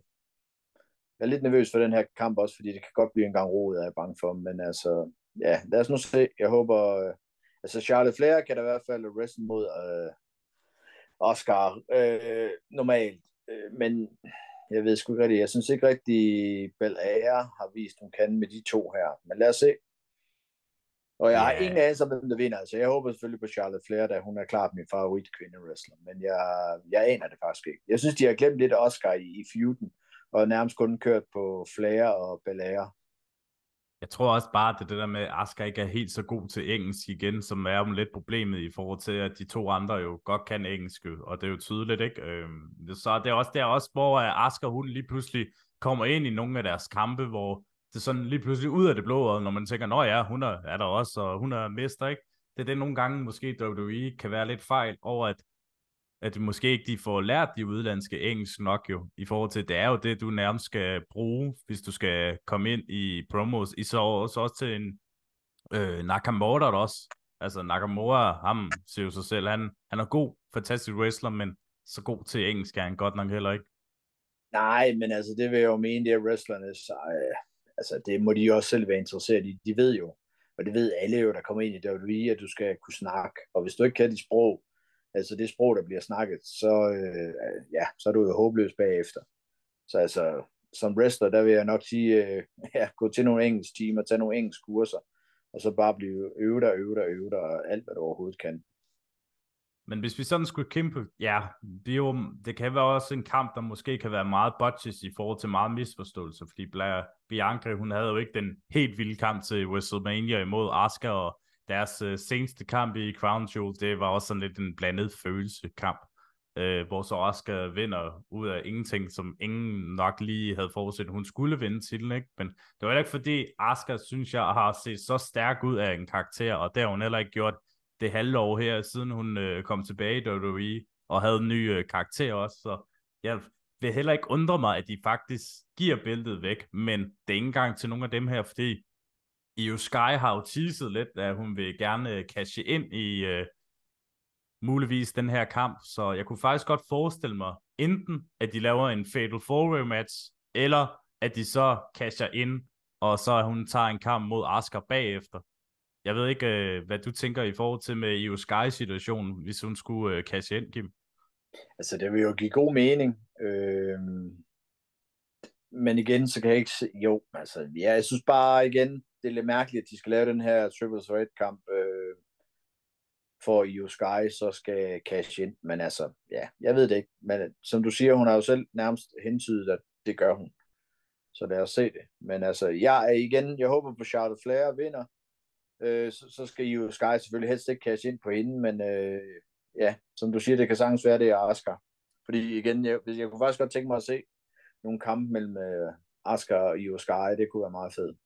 jeg er lidt nervøs for den her kamp også, fordi det kan godt blive en gang rodet, er jeg bange for, men altså, ja, lad os nu se. Jeg håber, øh, altså Charlotte Flair kan da i hvert fald wrestle mod øh, Oscar øh, normalt, øh, men jeg ved sgu ikke rigtigt, jeg synes ikke rigtig, Belair har vist, hun kan med de to her. Men lad os se. Og jeg yeah. har ingen anelse om, hvem der vinder. Altså, jeg håber selvfølgelig på Charlotte Flair, da hun er klart min favorit wrestler. Men jeg, jeg aner det faktisk ikke. Jeg synes, de har glemt lidt Oscar i, i feuden, og nærmest kun kørt på Flair og Belair. Jeg tror også bare, at det, det der med, at Asger ikke er helt så god til engelsk igen, som er jo lidt problemet i forhold til, at de to andre jo godt kan engelsk, og det er jo tydeligt, ikke? Øhm, så det er også der også, hvor øh, Asger hun lige pludselig kommer ind i nogle af deres kampe, hvor det er sådan lige pludselig ud af det blå, når man tænker, nå ja, hun er, er der også, og hun er mester, ikke? Det er det nogle gange måske WWE kan være lidt fejl over, at at måske ikke de får lært de udlandske engelsk nok jo, i forhold til, det er jo det, du nærmest skal bruge, hvis du skal komme ind i promos, i så også, også til en øh, Nakamura der også. Altså Nakamura, ham ser jo sig selv, han, han er god, fantastisk wrestler, men så god til engelsk er han godt nok heller ikke. Nej, men altså det vil jeg jo mene, det er wrestlerne, så, øh, altså det må de jo også selv være interesseret i. De ved jo, og det ved alle jo, der kommer ind i WWE, at du skal kunne snakke, og hvis du ikke kan dit sprog, altså det sprog, der bliver snakket, så, øh, ja, så er du jo håbløs bagefter. Så altså, som wrestler, der vil jeg nok sige, øh, ja, gå til nogle engelsk timer, tage nogle engelsk kurser, og så bare blive øvet og øvet og øvet og alt, hvad du overhovedet kan. Men hvis vi sådan skulle kæmpe, ja, det, er jo, det kan være også en kamp, der måske kan være meget budgets i forhold til meget misforståelse, fordi Bianca, hun havde jo ikke den helt vilde kamp til WrestleMania imod Asuka, og deres øh, seneste kamp i Crown Jewel, det var også sådan lidt en blandet følelse kamp, øh, hvor så Oscar vinder ud af ingenting, som ingen nok lige havde forudset, hun skulle vinde titlen, ikke? Men det var ikke fordi, Oscar, synes jeg, har set så stærk ud af en karakter, og det har hun heller ikke gjort det halve år her, siden hun øh, kom tilbage i WWE, og havde en ny øh, karakter også, så jeg vil heller ikke undre mig, at de faktisk giver bæltet væk, men det er ikke engang til nogle af dem her, fordi Io Sky har jo teaset lidt, at hun vil gerne øh, cashe ind i uh, muligvis den her kamp, så jeg kunne faktisk godt forestille mig, enten at de laver en Fatal 4 match, eller at de så casher ind, og så hun tager en kamp mod Asuka bagefter. Jeg ved ikke, uh, hvad du tænker i forhold til med Io Sky-situationen, hvis hun skulle uh, cashe ind, Kim. Altså, det vil jo give god mening. Øh... Men igen, så kan jeg ikke se... Jo, altså, ja, jeg synes bare igen, det er lidt mærkeligt, at de skal lave den her triple threat kamp, øh, for Io Sky så skal cash ind. Men altså, ja, jeg ved det ikke. Men øh, som du siger, hun har jo selv nærmest hentydet, at det gør hun. Så lad os se det. Men altså, jeg er igen, jeg håber på Charlotte Flair vinder. Øh, så, så skal Io Sky selvfølgelig helst ikke cash ind på hende, men øh, ja, som du siger, det kan sagtens være, det er Asuka. Fordi igen, jeg, jeg kunne faktisk godt tænke mig at se nogle kampe mellem øh, Asuka og Io Sky, det kunne være meget fedt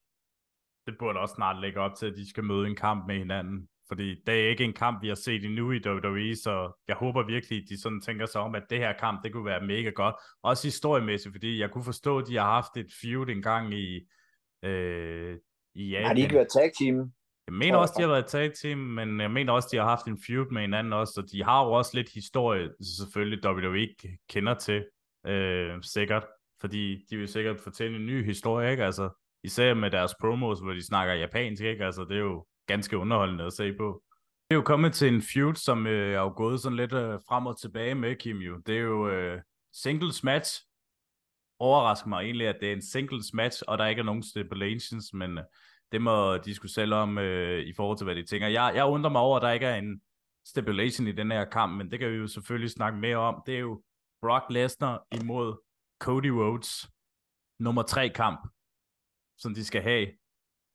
det burde også snart lægge op til, at de skal møde en kamp med hinanden. Fordi det er ikke en kamp, vi har set endnu i WWE, så jeg håber virkelig, at de sådan tænker sig om, at det her kamp, det kunne være mega godt. Også historiemæssigt, fordi jeg kunne forstå, at de har haft et feud engang i, øh, i Japan. Har de ikke været tag team? Jeg mener også, de har været tag team, men jeg mener også, de har haft en feud med hinanden også, og de har jo også lidt historie, selvfølgelig WWE kender til, øh, sikkert, fordi de vil sikkert fortælle en ny historie, ikke? Altså, især med deres promos, hvor de snakker japansk, ikke? Altså, det er jo ganske underholdende at se på. Det er jo kommet til en feud, som øh, er jo gået sådan lidt øh, frem og tilbage med Kim jo. Det er jo øh, singles match. Overrasker mig egentlig, at det er en singles match, og der ikke er nogen stipulations, men øh, det må de skulle selv om øh, i forhold til, hvad de tænker. Jeg, jeg undrer mig over, at der ikke er en stipulation i den her kamp, men det kan vi jo selvfølgelig snakke mere om. Det er jo Brock Lesnar imod Cody Rhodes. Nummer tre kamp, som de skal have.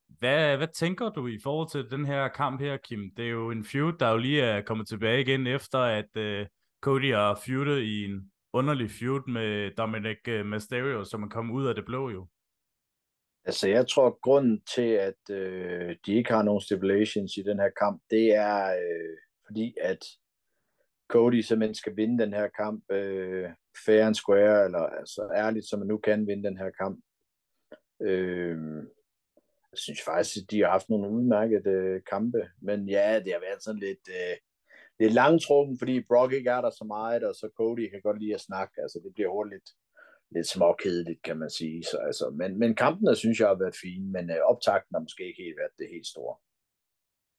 Hvad, hvad tænker du i forhold til den her kamp her, Kim? Det er jo en feud, der jo lige er kommet tilbage igen, efter at uh, Cody har feudet i en underlig feud med Dominic øh, Mysterio, som er kommet ud af det blå jo. Altså, jeg tror, grunden til, at øh, de ikke har nogen stipulations i den her kamp, det er øh, fordi, at Cody simpelthen skal vinde den her kamp øh, fair and square, eller altså ærligt, som man nu kan vinde den her kamp. Øh, jeg synes faktisk, at de har haft nogle udmærkede øh, kampe, men ja, det har været sådan lidt, øh, lidt langtrukken, fordi Brock ikke er der så meget, og så Cody kan godt lide at snakke, altså det bliver hurtigt lidt småkedeligt, kan man sige. Så, altså, men, men kampene synes jeg har været fine, men øh, optakten har måske ikke helt været det helt store.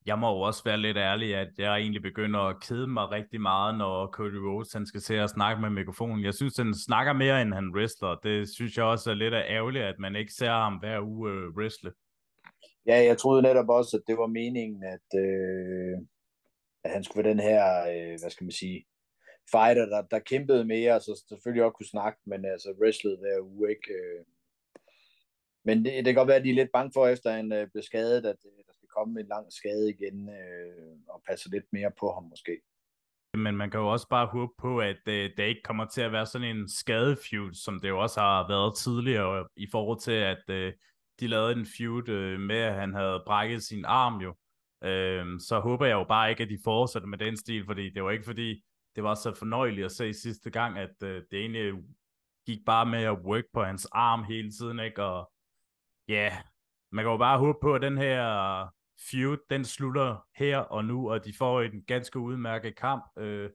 Jeg må jo også være lidt ærlig, at jeg egentlig begynder at kede mig rigtig meget, når Cody Rhodes han skal til at snakke med mikrofonen. Jeg synes, han snakker mere, end han wrestler. Det synes jeg også er lidt ærgerligt, at man ikke ser ham hver uge øh, wrestle. Ja, jeg troede netop også, at det var meningen, at, øh, at han skulle være den her, øh, hvad skal man sige, fighter, der, der kæmpede mere, så selvfølgelig også kunne snakke, men altså wrestlede hver uge, ikke? Øh. Men det, det kan godt være, at de er lidt bange for, efter han øh, blev skadet, at øh, komme en lang skade igen, øh, og passe lidt mere på ham måske. Men man kan jo også bare håbe på, at øh, det ikke kommer til at være sådan en skadefeud, som det jo også har været tidligere, i forhold til, at øh, de lavede en feud øh, med, at han havde brækket sin arm jo. Øh, så håber jeg jo bare ikke, at de fortsætter med den stil, fordi det var ikke fordi, det var så fornøjeligt at se sidste gang, at øh, det egentlig gik bare med at work på hans arm hele tiden, ikke? Og ja, yeah, man kan jo bare håbe på, at den her feud, den slutter her og nu, og de får en ganske udmærket kamp. Øh,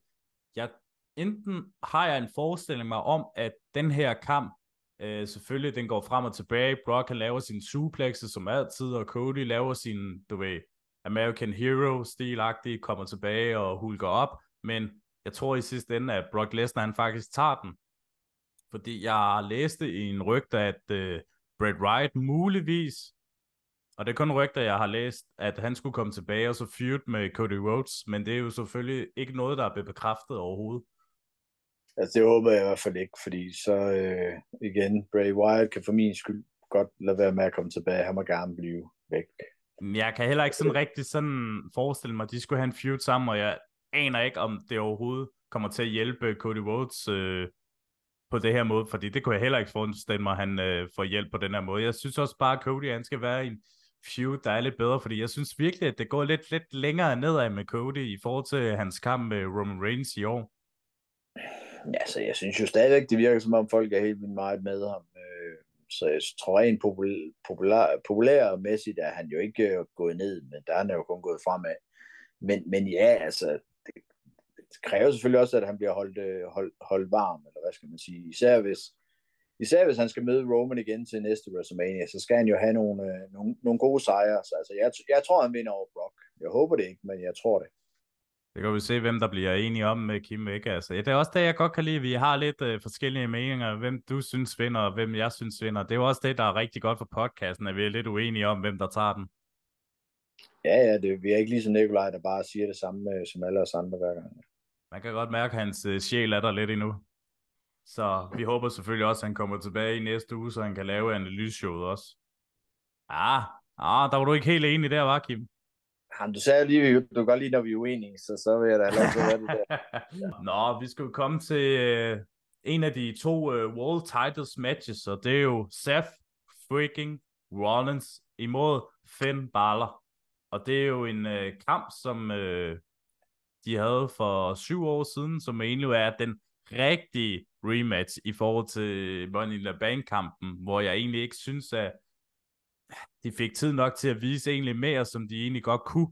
jeg, enten har jeg en forestilling mig om, at den her kamp, øh, selvfølgelig, den går frem og tilbage. Brock kan lave sin suplexes som altid, og Cody laver sin, du ved, American Hero-stilagtige, kommer tilbage og hulker op, men jeg tror i sidste ende, at Brock Lesnar han faktisk tager den. Fordi jeg læste i en rygte, at øh, Bret Wright muligvis, og det er kun rygter, jeg har læst, at han skulle komme tilbage og så feud med Cody Rhodes, men det er jo selvfølgelig ikke noget, der er blevet bekræftet overhovedet. Altså det håber jeg i hvert fald ikke, fordi så øh, igen, Bray Wyatt kan for min skyld godt lade være med at komme tilbage. Han må gerne blive væk. Jeg kan heller ikke sådan rigtig sådan forestille mig, at de skulle have en feud sammen, og jeg aner ikke, om det overhovedet kommer til at hjælpe Cody Rhodes øh, på det her måde, fordi det kunne jeg heller ikke forestille mig, at han øh, får hjælp på den her måde. Jeg synes også bare, at Cody han skal være i en feud, der er lidt bedre, fordi jeg synes virkelig, at det går lidt, lidt længere nedad med Cody i forhold til hans kamp med Roman Reigns i år. Ja, så jeg synes jo stadigvæk, det virker som om folk er helt vildt meget med ham. Øh, så jeg tror rent populær, populær, populærmæssigt er han jo ikke øh, gået ned, men der er han jo kun gået fremad. Men, men ja, altså, det kræver selvfølgelig også, at han bliver holdt, øh, holdt, holdt varm, eller hvad skal man sige. Især hvis, især hvis han skal møde Roman igen til næste WrestleMania, så skal han jo have nogle, øh, nogle, nogle gode sejre. Så altså, jeg, jeg tror, han vinder over Brock. Jeg håber det ikke, men jeg tror det. Det kan vi se, hvem der bliver enige om med Kim ikke? Altså, det er også det, jeg godt kan lide. Vi har lidt øh, forskellige meninger, hvem du synes vinder, og hvem jeg synes vinder. Det er jo også det, der er rigtig godt for podcasten, at vi er lidt uenige om, hvem der tager den. Ja, ja, det, vi er ikke ligesom Nikolaj, der bare siger det samme øh, som alle os andre hver gang. Man kan godt mærke, at hans øh, sjæl er der lidt endnu. Så vi håber selvfølgelig også, at han kommer tilbage i næste uge, så han kan lave analyseshowet også. Ah, ah, der var du ikke helt enig der, var Kim? Jamen, du sagde lige, du kan godt lide, når vi er uenige, så så vil jeg da lov til at det der. Ja. Nå, vi skal komme til øh, en af de to øh, World Titles matches, og det er jo Seth freaking Rollins imod Finn Balor. Og det er jo en øh, kamp, som øh, de havde for syv år siden, som egentlig er den rigtige rematch i forhold til Money in the Bank-kampen, hvor jeg egentlig ikke synes, at de fik tid nok til at vise egentlig mere, som de egentlig godt kunne.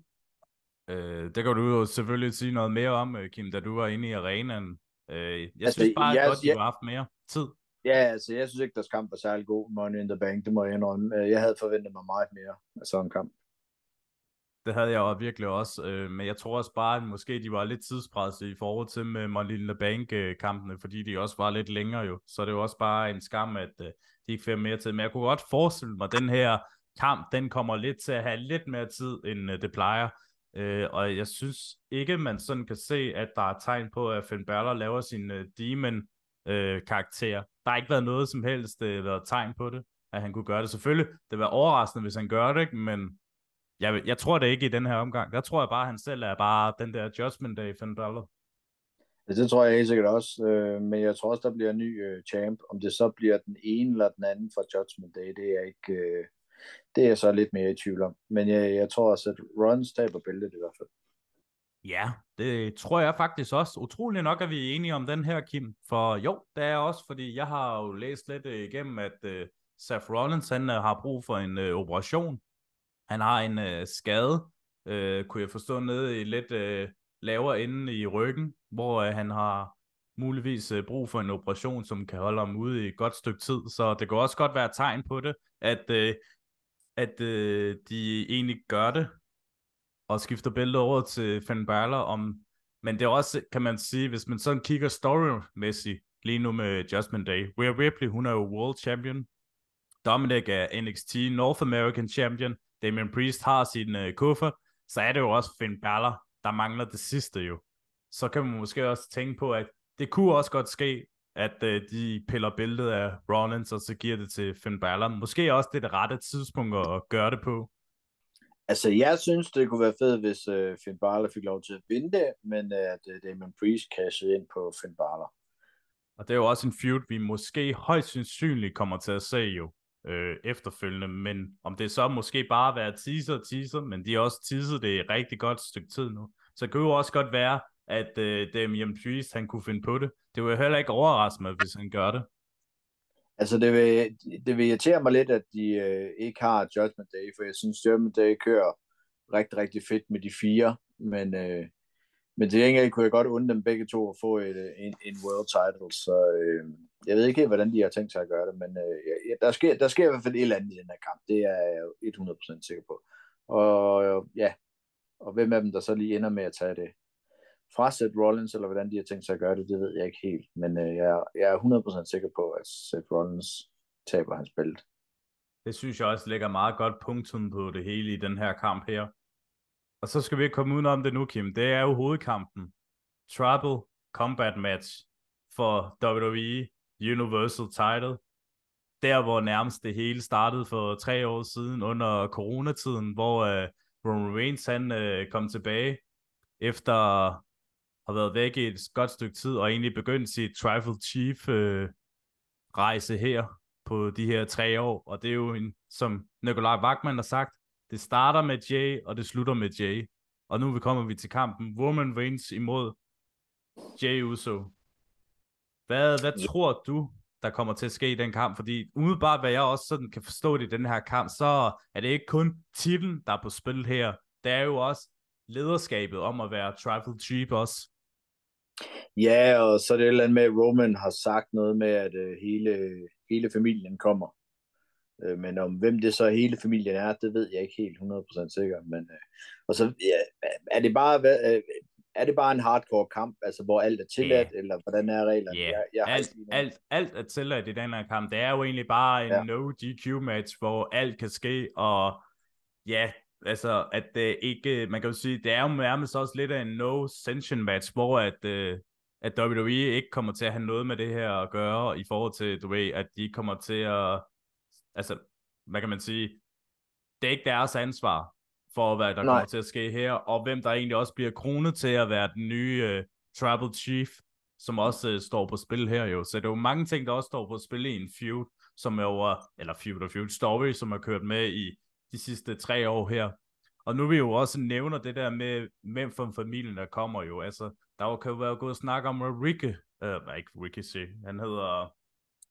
Øh, det kan du jo selvfølgelig sige noget mere om, øh, Kim, da du var inde i arenaen. Øh, jeg altså, synes bare jeg, godt, de jeg, har haft mere tid. Ja, altså jeg synes ikke, deres kamp var særlig god, Money in the Bank, det må jeg indrømme. Øh, jeg havde forventet mig meget mere af sådan en kamp. Det havde jeg jo virkelig også, øh, men jeg tror også bare, at måske de var lidt tidspresset i forhold til med Marlene in the Bank-kampene, fordi de også var lidt længere jo. Så det er jo også bare en skam, at øh, de ikke fik mere tid. Men jeg kunne godt forestille mig, at den her kamp, den kommer lidt til at have lidt mere tid, end øh, det plejer. Øh, og jeg synes ikke, man sådan kan se, at der er tegn på, at Finn Balor laver sin øh, demon-karakter. Øh, der har ikke været noget som helst øh, været tegn på det, at han kunne gøre det. Selvfølgelig, det var overraskende, hvis han gør det, men jeg, jeg tror det ikke i den her omgang. Der tror jeg bare, at han selv er bare den der Judgment Day, Finn Balor. Ja, det tror jeg helt sikkert også, øh, men jeg tror også, der bliver en ny øh, champ. Om det så bliver den ene eller den anden fra Judgment Day, det er ikke... Øh, det er jeg så lidt mere i tvivl om. Men jeg, jeg tror også, at Runs taber bæltet i hvert fald. Ja, det tror jeg faktisk også. Utrolig nok er vi enige om den her, Kim. For jo, det er også, fordi jeg har jo læst lidt øh, igennem, at uh, Seth Rollins han, uh, har brug for en uh, operation. Han har en øh, skade, øh, kunne jeg forstå, nede i lidt øh, lavere ende i ryggen, hvor øh, han har muligvis øh, brug for en operation, som kan holde ham ude i et godt stykke tid. Så det kan også godt være et tegn på det, at, øh, at øh, de egentlig gør det, og skifter bæltet over til Finn Balor. Om, men det er også, kan man sige, hvis man sådan kigger storymæssigt lige nu med Judgment Day. Rhea Ripley, hun er jo world champion. Dominic er NXT North American champion. Damian Priest har sin uh, kuffert. Så er det jo også Finn Balor, der mangler det sidste jo. Så kan man måske også tænke på, at det kunne også godt ske, at uh, de piller billedet af Rollins, og så giver det til Finn Balor. Måske også det, det rette tidspunkt at gøre det på. Altså, jeg synes, det kunne være fedt, hvis uh, Finn Balor fik lov til at vinde det, men uh, at uh, Damon Priest cashede ind på Finn Balor. Og det er jo også en feud, vi måske højst sandsynligt kommer til at se jo øh, efterfølgende, men om det så måske bare være teaser teaser, men de har også teaset det et rigtig godt stykke tid nu. Så det kunne jo også godt være, at øh, Damien Priest, han kunne finde på det. Det vil jeg heller ikke overraske mig, hvis han gør det. Altså, det vil, det vil irritere mig lidt, at de øh, ikke har Judgment Day, for jeg synes, Judgment Day kører rigtig, rigtig fedt med de fire, men, øh, men til gengæld kunne jeg godt undre dem begge to at få et, øh, en, en world title, så øh, jeg ved ikke helt, hvordan de har tænkt sig at gøre det, men øh, ja, der, sker, der sker i hvert fald et eller andet i den her kamp, det er jeg 100% sikker på. Og øh, ja, og hvem af dem, der så lige ender med at tage det fra Seth Rollins, eller hvordan de har tænkt sig at gøre det, det ved jeg ikke helt. Men øh, jeg, jeg er 100% sikker på, at Seth Rollins taber hans bælte. Det synes jeg også lægger meget godt punktum på det hele i den her kamp her. Og så skal vi komme udenom det nu, Kim. Det er jo hovedkampen. Trouble Combat Match for WWE Universal Title. Der, hvor nærmest det hele startede for tre år siden under coronatiden, hvor uh, Roman Reigns han uh, kom tilbage efter har været væk i et godt stykke tid, og egentlig begyndt sit Trifle Chief øh, rejse her på de her tre år, og det er jo en, som Nikolaj Wagman har sagt, det starter med Jay, og det slutter med Jay. Og nu kommer vi til kampen Woman Reigns imod Jay Uso. Hvad, hvad tror du, der kommer til at ske i den kamp? Fordi umiddelbart, hvad jeg også sådan kan forstå det i den her kamp, så er det ikke kun titlen, der er på spil her. Det er jo også lederskabet om at være tribal chief også. Ja, og så er det et eller andet med, at Roman har sagt noget med, at uh, hele, hele familien kommer. Uh, men om hvem det så hele familien er, det ved jeg ikke helt 100% sikker. Men, uh, og så ja, er det bare... Uh, er det bare en hardcore kamp, altså hvor alt er tilladt, yeah. eller hvordan er reglerne? Yeah. Jeg, jeg alt, alt, alt er tilladt i den her kamp. Det er jo egentlig bare en ja. no DQ match, hvor alt kan ske, og ja, altså, at det ikke, man kan jo sige, det er jo nærmest også lidt af en no-sanction match, hvor at, uh, at WWE ikke kommer til at have noget med det her at gøre, i forhold til, du ved, at de kommer til at, altså, hvad kan man sige, det er ikke deres ansvar for, hvad der Nej. kommer til at ske her, og hvem der egentlig også bliver kronet til at være den nye uh, Tribal Chief, som også uh, står på spil her jo. Så det er jo mange ting, der også står på spil i en feud, som er over, eller feud og feud story, som er kørt med i de sidste tre år her. Og nu vil vi jo også nævner det der med, hvem fra familien der kommer jo. Altså, der kan jo være gået snak om Ricky, øh, ikke Ricky, han hedder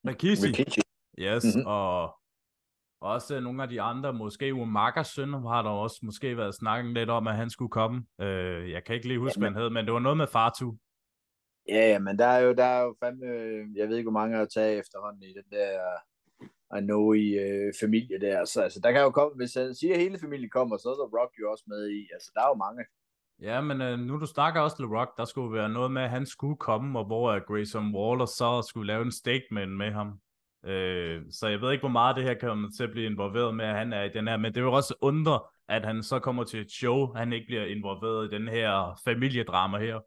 Rikishi. Rikishi. Yes, mm-hmm. og også nogle af de andre, måske Umagas søn, har der også måske været snakken lidt om, at han skulle komme. Øh, jeg kan ikke lige huske, ja, men... hvad han hed, men det var noget med Fatu. Ja, ja, men der er jo, der er jo fandme, jeg ved ikke, hvor mange har taget efterhånden i den der I know i øh, familie der. Så altså, der kan jo komme, hvis jeg siger, at hele familien kommer, så er der Rock jo også med i. Altså, der er jo mange. Ja, men øh, nu du snakker også til Rock, der skulle være noget med, at han skulle komme, og hvor Grayson Waller så skulle lave en statement med ham. Øh, så jeg ved ikke, hvor meget det her kommer til at blive involveret med, at han er i den her, men det vil også undre, at han så kommer til et show, han ikke bliver involveret i den her familiedrama her.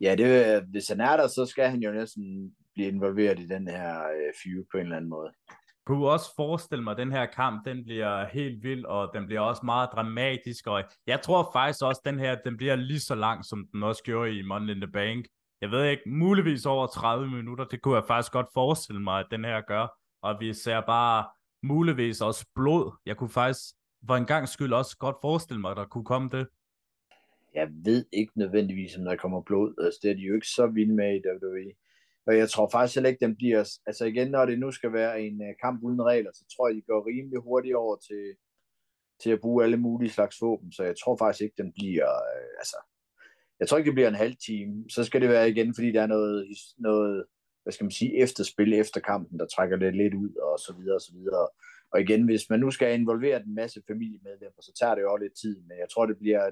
Ja, det, hvis han er der, så skal han jo næsten blive involveret i den her øh, feud på en eller anden måde. Kunne også forestille mig, at den her kamp, den bliver helt vild, og den bliver også meget dramatisk, og jeg tror faktisk også, at den her, den bliver lige så lang, som den også gjorde i Money in the Bank jeg ved ikke, muligvis over 30 minutter, det kunne jeg faktisk godt forestille mig, at den her gør, og vi ser bare muligvis også blod. Jeg kunne faktisk for en gang skyld også godt forestille mig, at der kunne komme det. Jeg ved ikke nødvendigvis, om der kommer blod. Altså, det er de jo ikke så vilde med i WWE. Og jeg tror faktisk heller ikke, den bliver... Altså igen, når det nu skal være en øh, kamp uden regler, så tror jeg, de går rimelig hurtigt over til, til at bruge alle mulige slags våben. Så jeg tror faktisk ikke, den bliver... Øh, altså, jeg tror ikke, det bliver en halv time. Så skal det være igen, fordi der er noget, noget hvad skal man sige, efterspil efter kampen, der trækker det lidt ud, og så videre, og så videre. Og igen, hvis man nu skal involvere en masse familiemedlemmer, så tager det jo også lidt tid, men jeg tror, det bliver,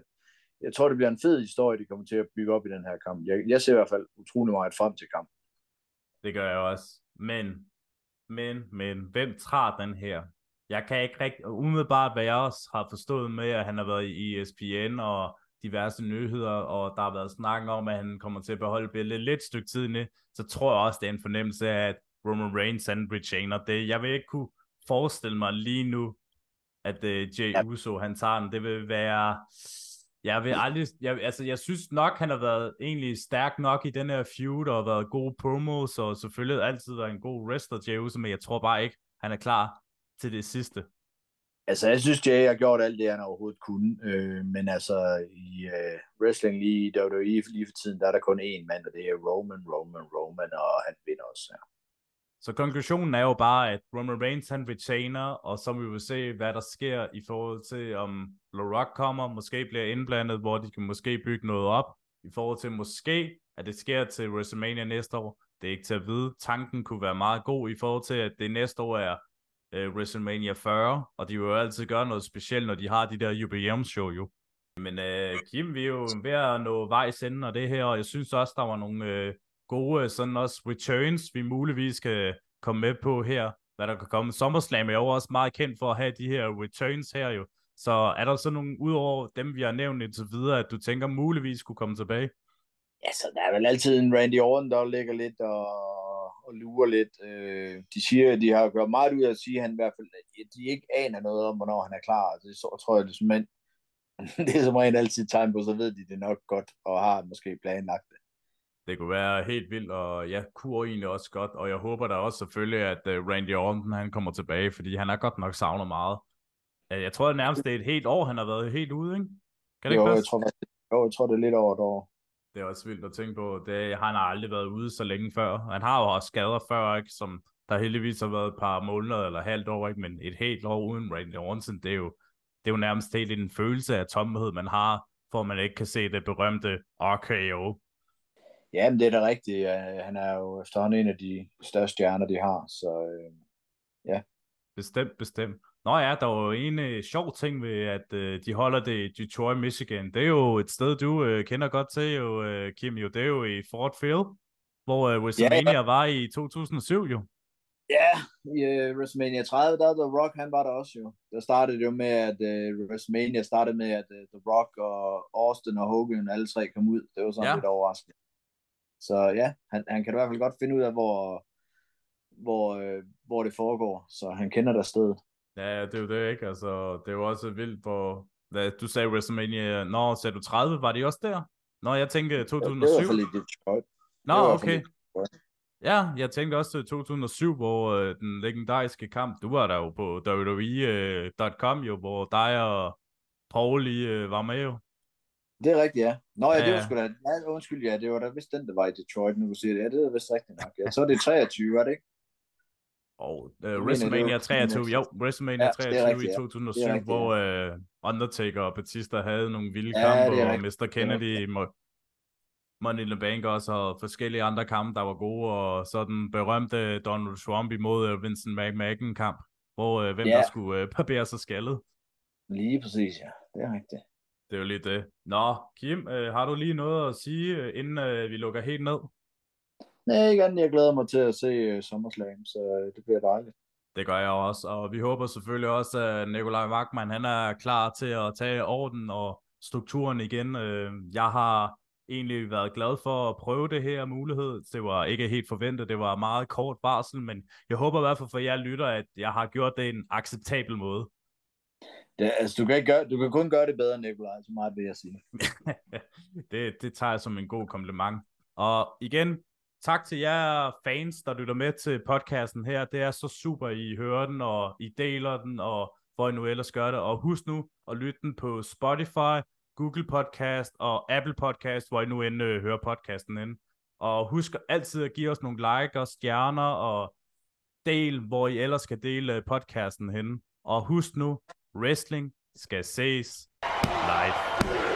jeg tror, det bliver en fed historie, de kommer til at bygge op i den her kamp. Jeg, jeg ser i hvert fald utrolig meget frem til kampen. Det gør jeg også. Men, men, men, hvem træder den her? Jeg kan ikke rigtig, umiddelbart, hvad jeg også har forstået med, at han har været i ESPN, og diverse nyheder, og der har været snak om, at han kommer til at beholde billedet lidt stykke tid inde, så tror jeg også, det er en fornemmelse af, at Roman Reigns and retainer det. Jeg vil ikke kunne forestille mig lige nu, at uh, Jay ja. Uso, han tager den. Det vil være... Jeg vil aldrig... Jeg, altså, jeg synes nok, han har været egentlig stærk nok i den her feud, og været gode promos, og selvfølgelig altid været en god wrestler, Jay Uso, men jeg tror bare ikke, han er klar til det sidste. Altså, jeg synes, Jay har gjort alt det, han overhovedet kunne. Øh, men altså, i øh, wrestling lige i WWE lige for tiden, der er der kun én mand, og det er Roman, Roman, Roman, og han vinder også. Ja. Så konklusionen er jo bare, at Roman Reigns han retainer, og så vil vi se, hvad der sker i forhold til, om The Rock kommer, måske bliver indblandet, hvor de kan måske bygge noget op, i forhold til måske, at det sker til WrestleMania næste år. Det er ikke til at vide. Tanken kunne være meget god i forhold til, at det næste år er øh, WrestleMania 40, og de vil jo altid gøre noget specielt, når de har de der jubilæumsshow jo. Men øh, Kim, vi er jo ved at nå vejs ende og det her, og jeg synes også, der var nogle øh, gode sådan også returns, vi muligvis kan komme med på her, hvad der kan komme. SummerSlam er jo også meget kendt for at have de her returns her jo. Så er der så nogle, udover dem, vi har nævnt indtil videre, at du tænker muligvis kunne komme tilbage? Ja, så der er vel altid en Randy Orton, der ligger lidt og og lurer lidt. Øh, de siger, at de har gjort meget ud af at sige, at han i hvert fald, at de ikke aner noget om, hvornår han er klar. Det så, tror jeg, det er som en, det er som rent altid tegn på, så ved de det nok godt, og har måske planlagt det. Det kunne være helt vildt, og ja, kunne egentlig også godt, og jeg håber da også selvfølgelig, at uh, Randy Orton han kommer tilbage, fordi han har godt nok savnet meget. Jeg tror at nærmest, det er et helt år, han har været helt ude, ikke? Kan det jo, ikke passe? Jeg tror, jo, jeg tror, det er lidt over et år det er også vildt at tænke på. Det, han har aldrig været ude så længe før. Han har jo også skader før, ikke? som der heldigvis har været et par måneder eller halvt år, ikke? men et helt år uden Randy Orton, det er jo, det er jo nærmest helt en følelse af tomhed, man har, for man ikke kan se det berømte RKO. Ja, men det er da rigtigt. Han er jo efterhånden en af de største stjerner, de har, så øh, ja. Bestemt, bestemt. Nå ja, der var jo en uh, sjov ting ved, at uh, de holder det i Detroit, Michigan. Det er jo et sted, du uh, kender godt til, jo, uh, Kim. Jo. Det er jo i Fort Field, hvor uh, WrestleMania ja, ja. var i 2007 jo. Ja, i uh, WrestleMania 30, der The Rock, han var der også jo. Der startede jo med, at uh, WrestleMania startede med, at uh, The Rock og Austin og Hogan, alle tre kom ud. Det var sådan ja. lidt overraskende. Så ja, han, han kan i hvert fald godt finde ud af, hvor, hvor, uh, hvor det foregår. Så han kender der stedet. Ja, det er jo det, ikke? Altså, det er jo også vildt, hvor... Hvad, du sagde WrestleMania... Nå, sagde du 30? Var det også der? Nå, jeg tænkte 2007. Ja, det var Detroit. Nå, okay. Ja, jeg tænkte også til 2007, hvor øh, den legendariske kamp, du var der jo på WWE.com jo, hvor dig og Paul lige øh, var med jo. Det er rigtigt, ja. Nå ja, Ja, det var sgu da, ja, undskyld, ja, det var da vist den, der var i Detroit, nu du siger det. Ja, det er vist rigtigt nok. Ja, så er det 23, er det ikke? Og uh, WrestleMania var 23, jo, WrestleMania Ja, det er 23 rigtigt, i ja. 2007, Det er rigtigt, hvor uh, Undertaker og Batista havde nogle vilde Ja, kampe, og. Mr. Kennedy, Mo- Money in the Bank også, og forskellige andre kampe, der var gode, og så den berømte Donald Trump imod uh, Vincent McMahon kamp, hvor uh, hvem Ja. der skulle uh, barbere sig skaldet. Lige præcis, ja. Det er rigtigt. Det er jo lige det. Nå, Kim, øh, har du lige noget at sige, øh, inden øh, vi lukker helt ned? Nej, ikke andet, jeg glæder mig til at se uh, SummerSlam, så uh, det bliver dejligt. Det gør jeg også, og vi håber selvfølgelig også, at Nikolaj Wagman, han er klar til at tage orden og strukturen igen. Øh, Jeg har egentlig været glad for at prøve det her mulighed. Det var ikke helt forventet, det var meget kort varsel, men jeg håber i hvert fald for jer lytter, at jeg har gjort det en acceptabel måde. Det, altså, du kan, ikke gøre, du kan kun gøre det bedre, Nikolaj, så meget vil jeg sige. det, det tager jeg som en god kompliment. Og igen, tak til jer fans, der lytter med til podcasten her. Det er så super, I hører den, og I deler den, og hvor I nu ellers gør det. Og husk nu at lytte den på Spotify, Google Podcast og Apple Podcast, hvor I nu end øh, hører podcasten ind. Og husk altid at give os nogle like og stjerner, og del, hvor I ellers skal dele øh, podcasten hen. Og husk nu, wrestling skal ses live.